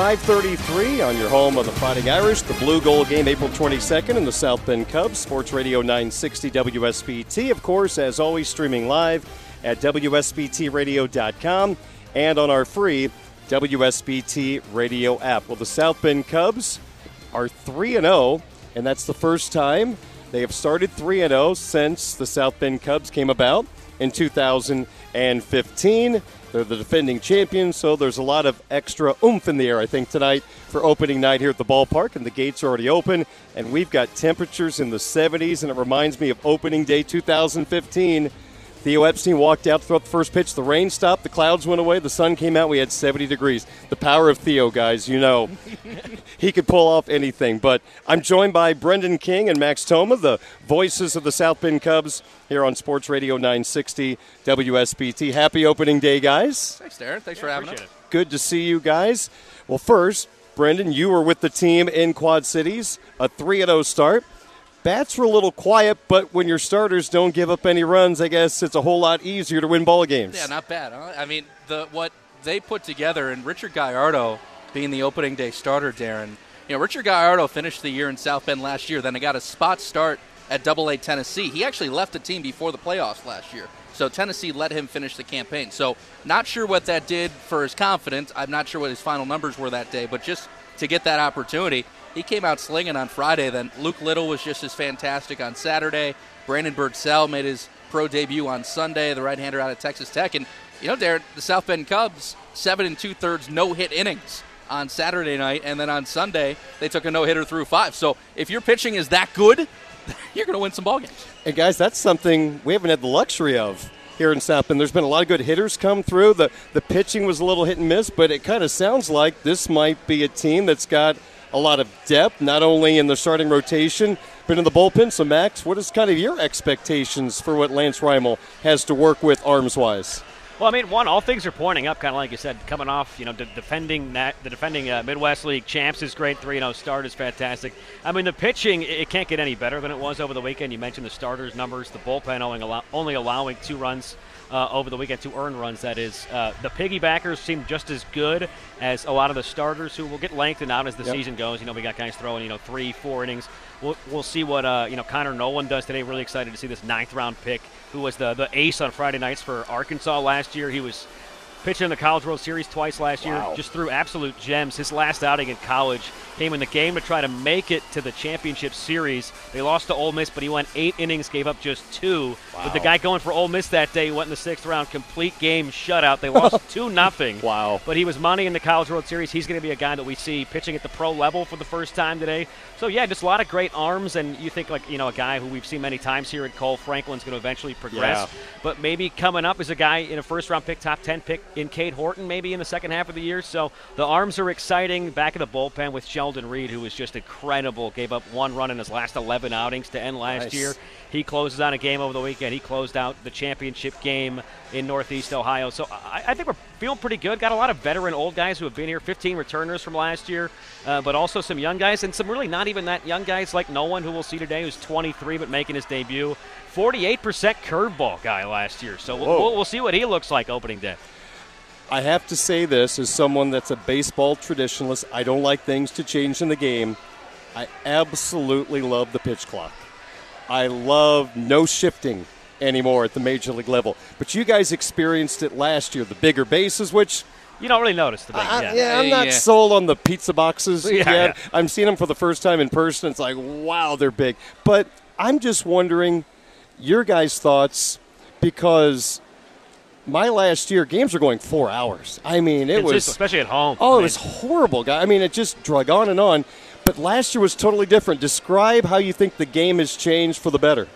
533 on your home of the Fighting Irish, the Blue Gold game April 22nd in the South Bend Cubs, Sports Radio 960 WSBT. Of course, as always, streaming live at WSBTRadio.com and on our free WSBT radio app. Well, the South Bend Cubs are 3 0, and that's the first time they have started 3 0 since the South Bend Cubs came about in 2015. They're the defending champions, so there's a lot of extra oomph in the air, I think, tonight for opening night here at the ballpark. And the gates are already open, and we've got temperatures in the 70s, and it reminds me of opening day 2015 Theo Epstein walked out to throw up the first pitch. The rain stopped. The clouds went away. The sun came out. We had 70 degrees. The power of Theo, guys, you know. he could pull off anything. But I'm joined by Brenden King and Max Thoma, the voices of the South Bend Cubs here on Sports Radio 960 WSBT. Happy opening day, guys. Thanks, Darin. Thanks yeah, for having us. It. Good to see you guys. Well, first, Brenden, you were with the team in Quad Cities, a 3 0 start. Bats were a little quiet, but when your starters don't give up any runs, I guess it's a whole lot easier to win ball games. Yeah, not bad. Huh? I mean, the what they put together, and Richard Gallardo being the opening day starter, Darin. You know, Richard Gallardo finished the year in South Bend last year. Then he got a spot start at Double A Tennessee. He actually left the team before the playoffs last year. So Tennessee let him finish the campaign. So not sure what that did for his confidence. I'm not sure what his final numbers were that day, but just to get that opportunity, he came out slinging on Friday. Then Luke Little was just as fantastic on Saturday. Brandon Birdsell made his pro debut on Sunday, the right-hander out of Texas Tech. And you know, Darin, the South Bend Cubs seven and two thirds no hit innings on Saturday night, and then on Sunday they took a no hitter through five. So if your pitching is that good, you're going to win some ball games. And guys, that's something we haven't had the luxury of here in South Bend. There's been a lot of good hitters come through. The the pitching was a little hit and miss, but it kind of sounds like this might be a team that's got a lot of depth, not only in the starting rotation, but in the bullpen. So, Max, what is kind of your expectations for what Lance Rymel has to work with arms wise? Well, I mean, one, all things are pointing up, kind of like you said, coming off, you know, de- defending that, the defending uh, Midwest League champs is great. 3 0 start is fantastic. I mean, the pitching, it can't get any better than it was over the weekend. You mentioned the starters' numbers, the bullpen only, allow- only allowing two runs uh, over the weekend, two earned runs, that is. Uh, the piggybackers seem just as good as a lot of the starters who will get lengthened out as the yep. season goes. You know, we got guys throwing, you know, three, four innings. We'll, we'll see what, uh, you know, Connor Noland does today. Really excited to see this ninth round pick who was the, the ace on Friday nights for Arkansas last year. He was pitching in the College World Series twice last year, just threw absolute gems. His last outing in college came in the game to try to make it to the championship series. They lost to Ole Miss, but he went eight innings, gave up just two. Wow. But the guy going for Ole Miss that day went in the sixth round, complete game shutout. They lost two nothing. Wow! But he was money in the College World Series. He's going to be a guy that we see pitching at the pro level for the first time today. So yeah, just a lot of great arms, and you think like you know a guy who we've seen many times here at Kohl Franklin's going to eventually progress. Yeah. But maybe coming up is a guy in a first round pick, top ten pick in Cade Horton, maybe in the second half of the year. So the arms are exciting. Back of the bullpen with Sheldon Reed, who was just incredible. Gave up one run in his last 11 outings to end last nice. year. He closes on a game over the weekend. He closed out the championship game in Northeast Ohio. So I, I think we're feeling pretty good. Got a lot of veteran old guys who have been here, 15 returners from last year, uh, but also some young guys and some really not even that young guys like Noland, who we'll see today, who's 23 but making his debut. 48% curveball guy last year. So we'll, we'll see what he looks like opening day. I have to say this as someone that's a baseball traditionalist. I don't like things to change in the game. I absolutely love the pitch clock. I love no shifting anymore at the major league level. But you guys experienced it last year, the bigger bases, which you don't really notice the big. Uh, yeah. yeah, I'm not yeah. sold on the pizza boxes yeah, yet. Yeah. I'm seeing them for the first time in person. It's like, wow, they're big. But I'm just wondering your guys' thoughts because my last year, games were going four hours. I mean, it was especially at home. Oh, I mean, it was horrible, guy. I mean, it just drug on and on. But last year was totally different. Describe how you think the game has changed for the better.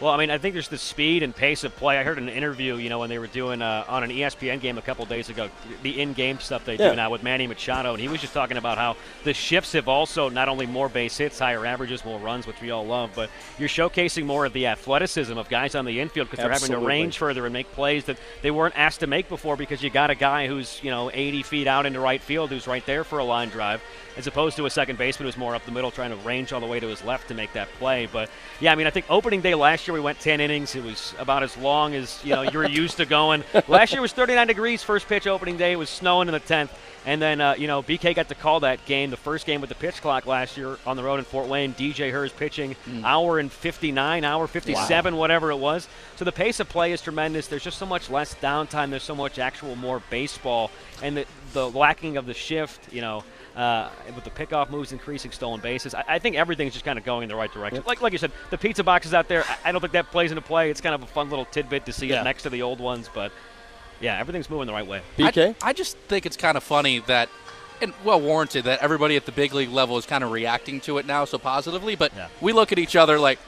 Well, I mean, I think there's the speed and pace of play. I heard an interview, you know, when they were doing uh, on an ESPN game a couple days ago, the in-game stuff they Yeah. do now with Manny Machado, and he was just talking about how the shifts have also not only more base hits, higher averages, more runs, which we all love, but you're showcasing more of the athleticism of guys on the infield because they're having to range further and make plays that they weren't asked to make before because you got a guy who's you know 80 feet out into right field who's right there for a line drive, as opposed to a second baseman who's more up the middle trying to range all the way to his left to make that play. But yeah, I mean, I think opening day last year we went 10 innings. It was about as long as you know you were used to going. Last year was 39 degrees first pitch opening day. It was snowing in the 10th. And then, uh, you know, BK got to call that game, the first game with the pitch clock last year on the road in Fort Wayne. DJ Herz pitching hour and 59, hour 57, whatever it was. So the pace of play is tremendous. There's just so much less downtime. There's so much actual more baseball. And the, the lacking of the shift, you know, uh, with the pickoff moves increasing stolen bases, I, I think everything's just kind of going in the right direction. Like, like you said, the pizza boxes out there, I, I don't think that plays into play. It's kind of a fun little tidbit to see Yeah. it next to the old ones, but yeah, everything's moving the right way. BK? I, I just think it's kind of funny that, and well warranted, that everybody at the big league level is kind of reacting to it now so positively. But Yeah. we look at each other like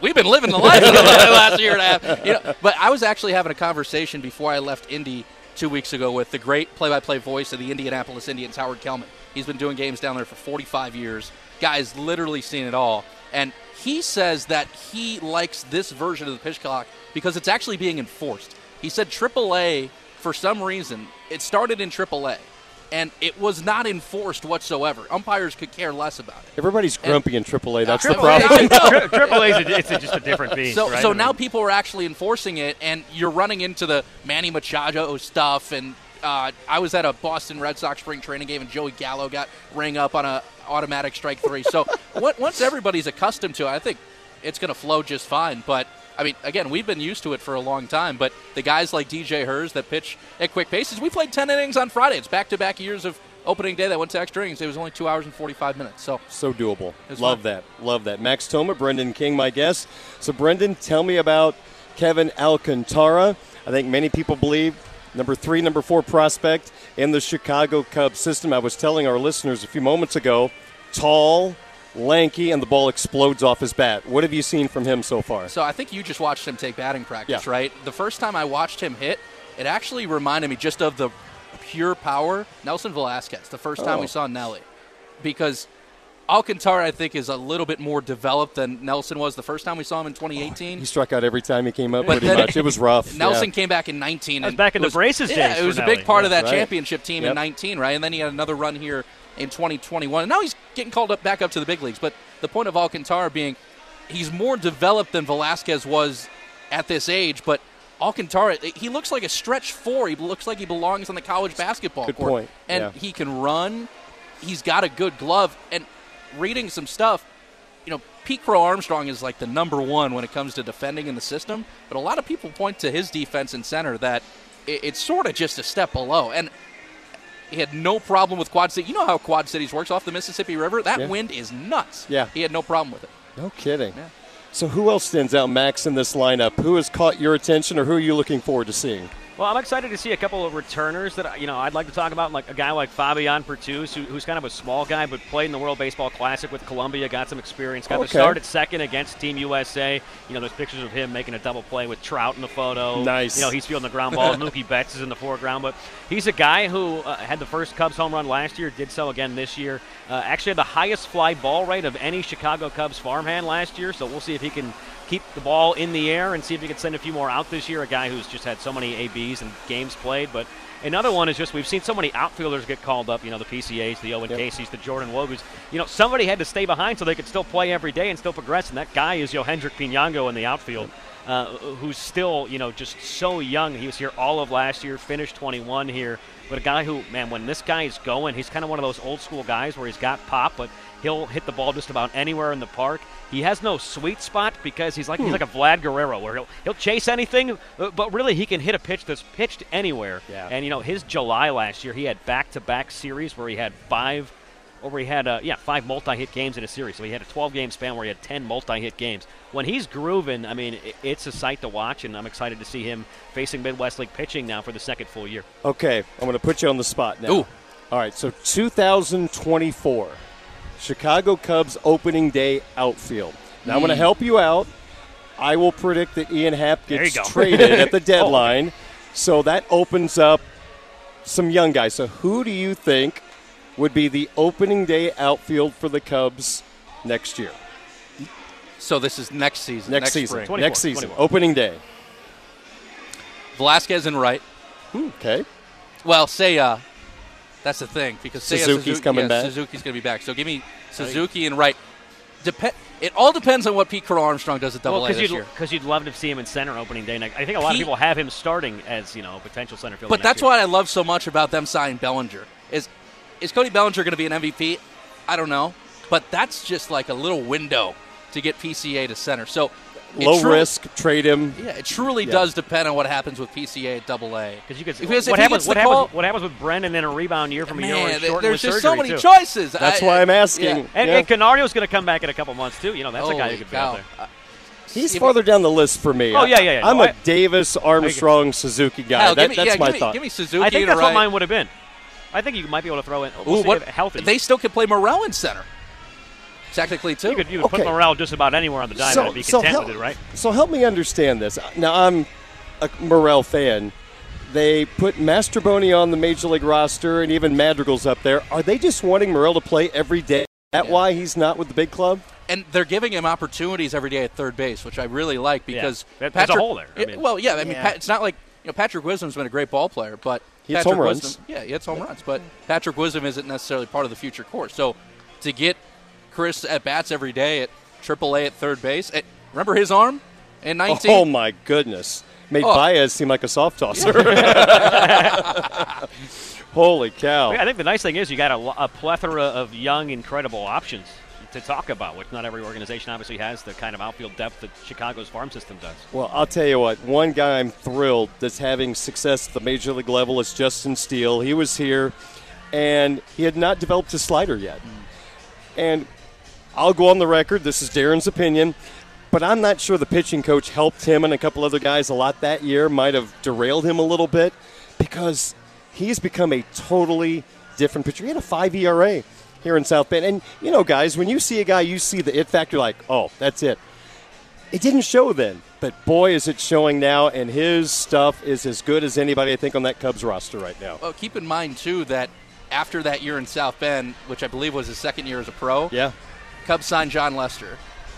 we've been living the life for the last year and a half. You know, but I was actually having a conversation before I left Indy two weeks ago with the great play-by-play voice of the Indianapolis Indians, Howard Kellman. He's been doing games down there for 45 years. Guy's literally seen it all, and he says that he likes this version of the pitch clock because it's actually being enforced. He said AAA, for some reason, it started in AAA, and it was not enforced whatsoever. Umpires could care less about it. Everybody's grumpy in AAA. That's the problem. A, I know. Tri- Triple a, it's a, just a different beast. So, right? so I mean- now people are actually enforcing it, and you're running into the Manny Machado stuff. And uh, I was at a Boston Red Sox spring training game, and Joey Gallo got rang up on a automatic strike three. So on- once everybody's accustomed to it, I think it's going to flow just fine. But I mean, again, we've been used to it for a long time. But the guys like DJ Herz that pitch at quick paces, we played 10 innings on Friday. It's back-to-back years of opening day that went to extra innings. It was only two hours and 45 minutes. So So doable. Love fun. that. Love that. Max Thoma, Brenden King, my guest. So, Brenden, tell me about Kevin Alcantara. I think many people believe number three, number four prospect in the Chicago Cubs system. I was telling our listeners a few moments ago, tall, lanky, and the ball explodes off his bat. What have you seen from him so far? So I think you just watched him take batting practice, Yeah. right? The first time I watched him hit, it actually reminded me just of the pure power Nelson Velázquez. The first time Oh. we saw Nelly, because Alcantara I think is a little bit more developed than Nelson was the first time we saw him in 2018. He struck out every time he came up, But pretty then- much. It was rough. Nelson Yeah. came back in 19. That was and back in it the Braces Yeah, it for was a big part of that right. championship team Yep. in 19, right? And then he had another run here in 2021. And now he's getting called up back up to the big leagues. But the point of Alcantara being he's more developed than Velázquez was at this age, but Alcantara, he looks like a stretch four. He looks like he belongs on the college basketball Good court. point. And Yeah. he can run. He's got a good glove. And reading some stuff, you know, Pete Crow Armstrong is like the number one when it comes to defending in the system. But a lot of people point to his defense in center that it, it's sort of just a step below. And he had no problem with Quad City. You know how Quad Cities works off the Mississippi River? That Yeah. wind is nuts. Yeah. He had no problem with it. No kidding. Yeah. So, who else stands out, Max, in this lineup? Who has caught your attention, or who are you looking forward to seeing? Well, I'm excited to see a couple of returners that you know I'd like to talk about, like a guy like Fabian Pertuz, who, who's kind of a small guy but played in the World Baseball Classic with Colombia, got some experience, got Okay. the start at second against Team USA. You know, there's pictures of him making a double play with Trout in the photo. Nice. You know, he's fielding the ground ball. Mookie Betts is in the foreground, but he's a guy who uh, had the first Cubs home run last year, did so again this year. Uh, actually, had the highest fly ball rate of any Chicago Cubs farmhand last year. So we'll see if he can keep the ball in the air and see if he can send a few more out this year. A guy who's just had so many ABs and games played. But another one is just we've seen so many outfielders get called up. You know, the PCAs, the Owen Yep. Caissie's, the Jordan Nwogus. You know, somebody had to stay behind so they could still play every day and still progress. And that guy is Yohendrick Piñango in the outfield. Uh, who's still, you know, just so young. He was here all of last year, finished 21 here. But a guy who, man, when this guy is going, he's kind of one of those old school guys where he's got pop, but he'll hit the ball just about anywhere in the park. He has no sweet spot because he's like Hmm. he's like a Vlad Guerrero where he'll he'll chase anything, uh, but really he can hit a pitch that's pitched anywhere. Yeah. And you know his July last year, he had back-to-back series where he had five, where he had uh, yeah five multi-hit games in a series. So he had a 12-game span where he had 10 multi-hit games. When he's grooving, I mean, it's a sight to watch, and I'm excited to see him facing Midwest League pitching now for the second full year. Okay, I'm going to put you on the spot now. Ooh. All right, so 2024, Chicago Cubs opening day outfield. Now I'm going to help you out. I will predict that Ian Happ gets traded at the deadline. So that opens up some young guys. So who do you think would be the opening day outfield for the Cubs next year? So this is next season. Next, season. next season. 24. Opening day. Velázquez and Wright. Hmm, okay. Well, Seiya. That's the thing because Seiya Suzuki's Suzuki, coming yeah, back. Suzuki's going to be back. So give me Suzuki and Wright. Dep- it all depends on what Pete Crow Armstrong does at Double Well, A because this you'd, year. 'cause you'd love to see him in center opening day. Next. I think a lot of people have him starting as you know potential center fielder. But next that's year. what I love so much about them signing Bellinger. Is is Cody Bellinger going to be an MVP? I don't know, but that's just like a little window to get PCA to center. So Low truly- risk, trade him. Yeah, it truly Yeah. does depend on what happens with PCA at Double A. Because you could. Because if what he happens? gets What the happens? call- What happens with Brennen in a rebound year from a year where Man, he's th- shortened there's just so many too. choices. That's I- why I'm yeah. asking. And, Yeah. and Canario's going to come back in a couple months too. You know, that's a guy who could be out there. Uh, He's If- farther down the list for me. Oh, yeah, yeah, yeah. I'm No, a I- Davis, Armstrong, Suzuki guy. hell, That- me, that's yeah, my give me, thought. give me Suzuki I think that's right. what mine would have been. I think you might be able to throw in. We'll Ooh, what, healthy. They still could play Morel in center. Technically, too. you could, you could Okay. put Morel just about anywhere on the diamond and be content help, with it, right? So help me understand this. Now I'm a Morel fan. They put Mastrobuoni on the major league roster, and even Madrigal's up there. Are they just wanting Morel to play every day? Is that Yeah. why he's not with the big club? and they're giving him opportunities every day at third base, which I really like because There- there's a Patrick, hole there. I Yeah, mean- well, yeah, I mean, Yeah. Pat, it's not like you know Patrick Wisdom's been a great ball player, but He hits Patrick home runs. Wisdom, yeah, he hits home runs, but Patrick Wisdom isn't necessarily part of the future course. So to get Chris at bats every day at AAA at third base, eh, remember his arm in 19? Oh my goodness! Made Oh. Baez seem like a soft tosser. Holy cow! I think the nice thing is you got a, a plethora of young, incredible options to talk about, which not every organization obviously has the kind of outfield depth that Chicago's farm system does. Well, I'll tell you what. One guy I'm thrilled that's having success at the major league level is Justin Steele. He was here, and he had not developed his slider yet. And I'll go on the record. This is Darin's opinion, but I'm not sure the pitching coach helped him and a couple other guys a lot that year. Might have derailed him a little bit because he's become a totally different pitcher. He had a five ERA here in South Bend, and you know, guys, when you see a guy, you see the it factor. Like, oh, that's it. It didn't show then, but boy, is it showing now, and his stuff is as good as anybody I think on that Cubs roster right now. Well, keep in mind too that after that year in South Bend, which I believe was his second year as a pro, Yeah, Cubs signed Jon Lester.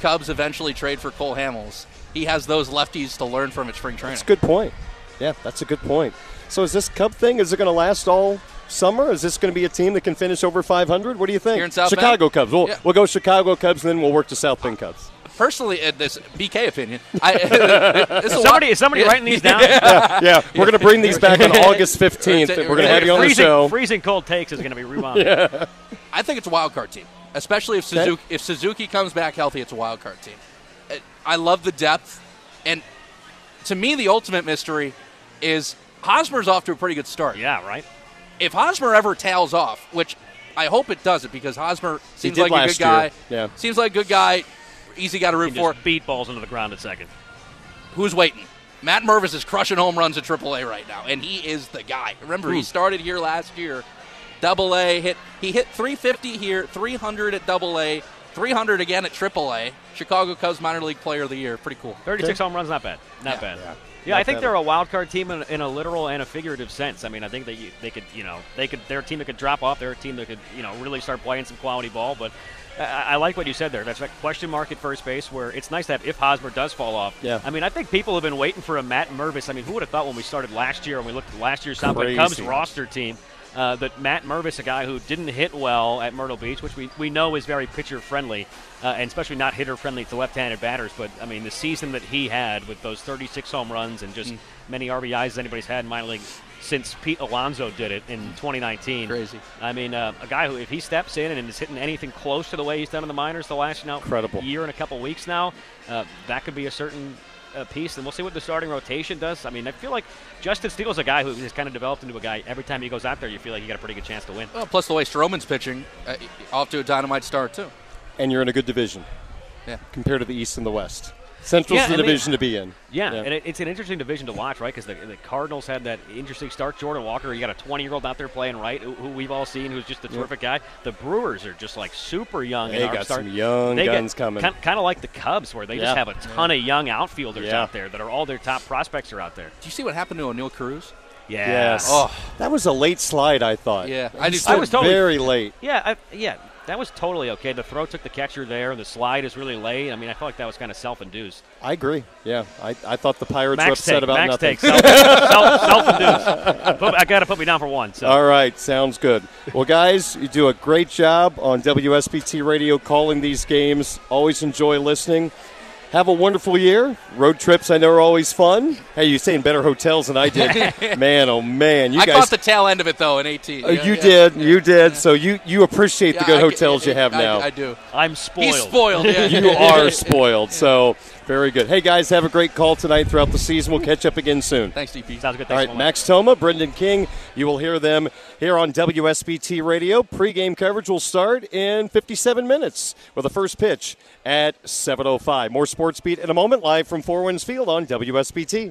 Cubs eventually trade for Cole Hamels. He has those lefties to learn from at spring training. that's a good point. Yeah, that's a good point. So is this Cub thing? Is it going to last all summer? Is this going to be a team that can finish over 500? What do you think? Here in South Chicago Bend? Cubs. We'll, Yeah. we'll go Chicago Cubs, and then we'll work to South Bend Cubs. Personally, in this BK opinion, I, it's Somebody, is somebody Yeah. writing these down? yeah, we're going to bring these back on August 15th. and We're going to have you on the show. freezing cold takes is going to be rebounded. I think it's a wild card team, especially if Suzuki if Suzuki comes back healthy. It's a wild card team. Uh, I love the depth, and to me, the ultimate mystery is Hosmer's off to a pretty good start. Yeah, right. If Hosmer ever tails off, which I hope it doesn't, because Hosmer seems like a good guy. year. Yeah. seems like a good guy. Easy guy to He root for. just beat balls into the ground at second. Who's waiting? Matt Mervis is crushing home runs at AAA right now, and he is the guy. Remember, he started here last year. Double A hit. He hit 350 here, 300 at Double A, 300 again at AAA. Chicago Cubs minor league player of the year. Pretty cool. 36 home runs, not bad. Not Yeah. bad. Yeah. Yeah, I think they're a wild card team in, in a literal and a figurative sense. I mean, I think that they could, you know, they could. They're a team that could drop off. They're a team that could, you know, really start playing some quality ball. But I, I like what you said there. That's that question mark at first base, where it's nice to have if Hosmer does fall off. Yeah. I mean, I think people have been waiting for a Matt Mervis. I mean, who would have thought when we started last year, and we looked at last year's South Bend Cubs roster team, uh, that Matt Mervis, a guy who didn't hit well at Myrtle Beach, which we, we know is very pitcher friendly, uh, and especially not hitter friendly to left handed batters. But, I mean, the season that he had with those 36 home runs and just many RBIs as anybody's had in minor league since Pete Alonso did it in 2019. Crazy. I mean, uh, a guy who, if he steps in and is hitting anything close to the way he's done in the minors the last you know, Incredible. year and a couple weeks now, uh, that could be a certain piece. And we'll see what the starting rotation does. I mean, I feel like Justin Steele's a guy who has kind of developed into a guy. Every time he goes out there, you feel like you got a pretty good chance to win. Well, plus the way Stroman's pitching, uh, off to a dynamite start too. And you're in a good division Yeah. compared to the East and the West. Central's Yeah, the and they- division to be in. Yeah, Yeah. and it, it's an interesting division to watch, right? Because the, the Cardinals had that interesting start. Jordan Walker, you got a 20 year old out there playing right, who, who we've all seen, who's just a terrific guy. The Brewers are just like super young. They and got upstart. some young They guns coming. Kind, of like the Cubs, where they Yeah. just have a ton of young outfielders Yeah. out there that are all their top prospects are out there. Do you see what happened to Oneil Cruz? Yeah. Yes. Oh. That was a late slide, I thought. Yeah, I do Slid too. was totally- very late. Yeah, I, yeah, that was totally okay. The throw took the catcher there, and the slide is really late. I mean, I felt like that was kind of self-induced. I agree. Yeah, I, I thought the Pirates were upset take, about Max nothing. take, self, self, self-induced. Put- I got to put me down for one. So. All right, sounds good. Well, guys, you do a great job on WSBT Radio calling these games. Always enjoy listening. Have a wonderful year. Road trips, I know, are always fun. Hey, you stay in better hotels than I did. man, oh man, you I guys. caught the tail end of it though in 18. Uh, Yeah, you yeah. did, you did. So you you appreciate Yeah, the good I- hotels you have I- now. I do. I'm spoiled. He's spoiled. Yeah. you are spoiled. So very good. Hey guys, have a great call tonight throughout the season. We'll catch up again soon. Thanks, DP. Sounds good. All Thanks right, so. Max Thoma, Brenden King. You will hear them here on WSBT Radio. Pre-game coverage will start in 57 minutes with the first pitch at 7:05. More Sports Beat in a moment, live from Four Winds Field on WSBT.